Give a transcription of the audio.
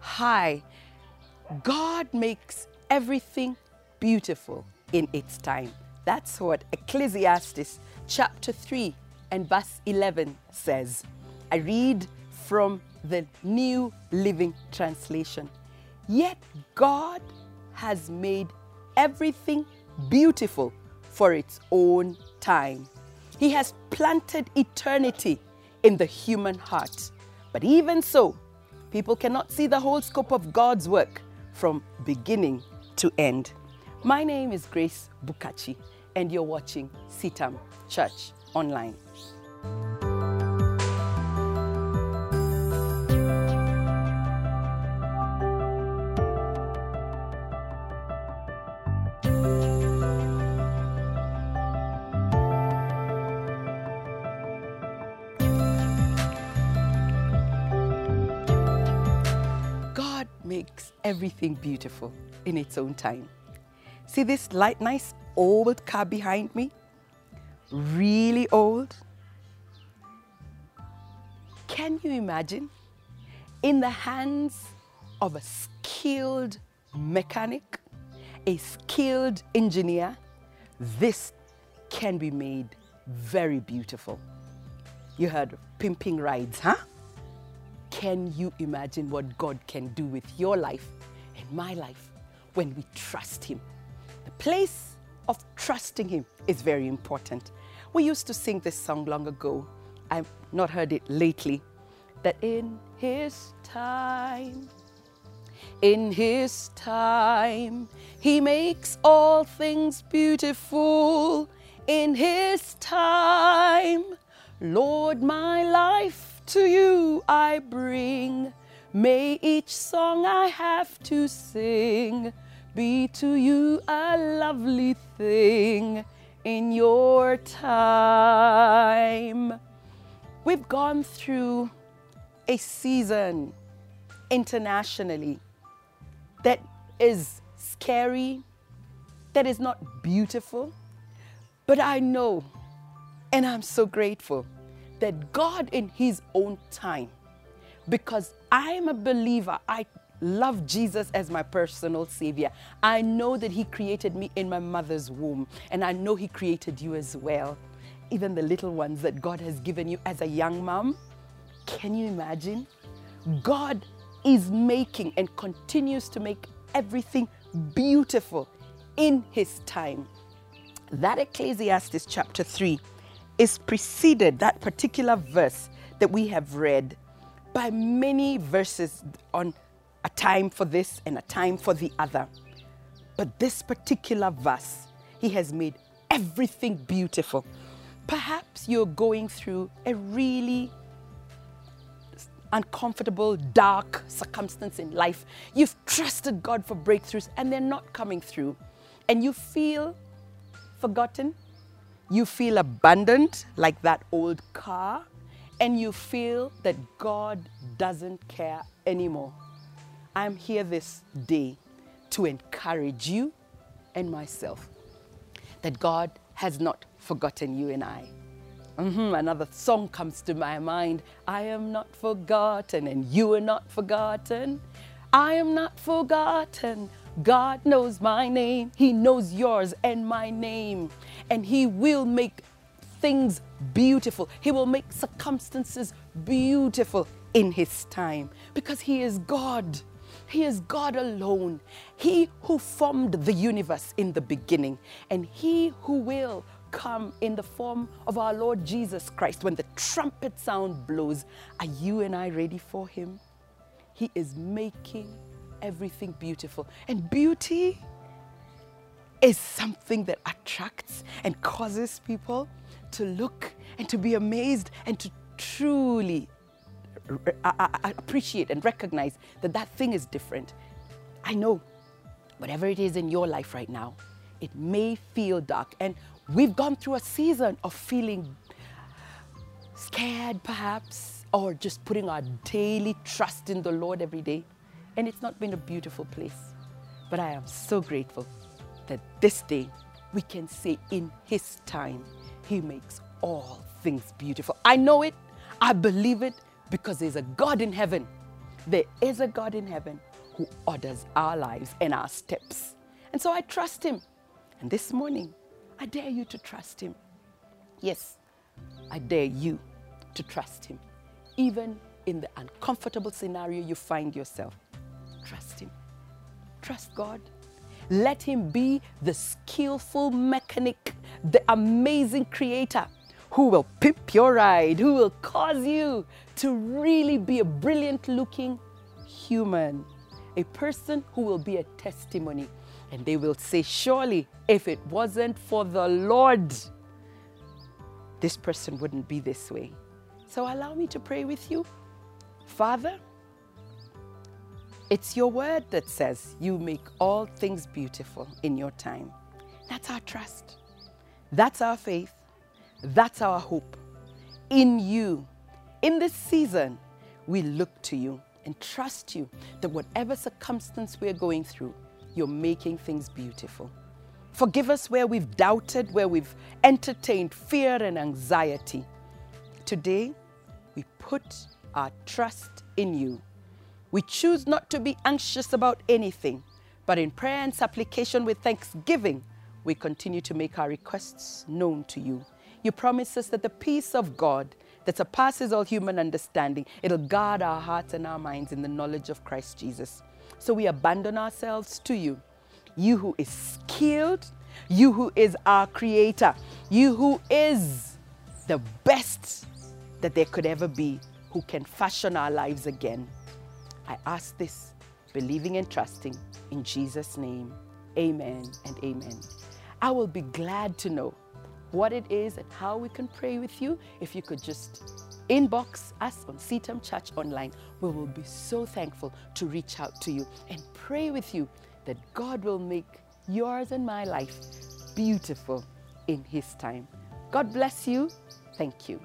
hi. God makes everything beautiful in its time. That's what Ecclesiastes chapter 3 and verse 11 says. I read from the New Living Translation. Yet God has made everything beautiful for its own time. He has planted eternity in the human heart. But even so, people cannot see the whole scope of God's work from beginning to end. My name is Grace Bukachi, and you're watching CITAM Church Online. Makes everything beautiful in its own time. See this light, nice old car behind me? Really old? Can you imagine? In the hands of a skilled mechanic, a skilled engineer, this can be made very beautiful. You heard pimping rides, huh? Can you imagine what God can do with your life and my life when we trust Him? The place of trusting Him is very important. We used to sing this song long ago. I've not heard it lately. That in His time, in His time, He makes all things beautiful. In His time, Lord, my life to you I bring. May each song I have to sing be to you a lovely thing in your time. We've gone through a season internationally that is scary, that is not beautiful, but I know and I'm so grateful that God, in His own time, because I'm a believer, I love Jesus as my personal Savior. I know that He created me in my mother's womb, and I know He created you as well. Even the little ones that God has given you as a young mom. Can you imagine? God is making and continues to make everything beautiful in His time. That Ecclesiastes chapter 3 is preceded, that particular verse that we have read, by many verses on a time for this and a time for the other. But this particular verse, he has made everything beautiful. Perhaps you're going through a really uncomfortable, dark circumstance in life. You've trusted God for breakthroughs and they're not coming through. And you feel forgotten, you feel abandoned like that old car, and you feel that God doesn't care anymore. I'm here this day to encourage you and myself that God has not forgotten you and I. Mhm, Another song comes to my mind I am not forgotten, and you are not forgotten. I am not forgotten. God knows my name. He knows yours and my name. And He will make things beautiful. He will make circumstances beautiful in His time because He is God. He is God alone. He who formed the universe in the beginning, and He who will come in the form of our Lord Jesus Christ when the trumpet sound blows. Are you and I ready for Him? He is making everything beautiful. And beauty is something that attracts and causes people to look and to be amazed and to truly appreciate and recognize that that thing is different. I know whatever it is in your life right now, it may feel dark. And we've gone through a season of feeling scared, perhaps, or just putting our daily trust in the Lord every day. And it's not been a beautiful place. But I am so grateful that this day we can say in His time, He makes all things beautiful. I know it, I believe it, because there's a God in heaven there is a God in heaven who orders our lives and our steps. And so I trust Him. And this morning, I dare you to trust Him. Yes, I dare you to trust Him, even in the uncomfortable scenario you find yourself. Trust Him. Trust God. Let Him be the skillful mechanic, the amazing creator who will pimp your ride, who will cause you to really be a brilliant looking human, a person who will be a testimony. And they will say, Surely, if it wasn't for the Lord, this person wouldn't be this way. So allow me to pray with you. Father, it's your word that says you make all things beautiful in your time. That's our trust. That's our faith. That's our hope. In you, in this season, we look to you and trust you that whatever circumstance we're going through, you're making things beautiful. Forgive us where we've doubted, where we've entertained fear and anxiety. Today, we put our trust in you. We choose not to be anxious about anything, but in prayer and supplication with thanksgiving, we continue to make our requests known to you. You promise us that the peace of God that surpasses all human understanding, it'll guard our hearts and our minds in the knowledge of Christ Jesus. So we abandon ourselves to you. You who is skilled, you who is our creator, you who is the best that there could ever be, who can fashion our lives again. I ask this, believing and trusting in Jesus' name. Amen and amen. I will be glad to know what it is and how we can pray with you, if you could just inbox us on CITAM Church Online, we will be so thankful to reach out to you and pray with you that God will make yours and my life beautiful in His time. God bless you. Thank you.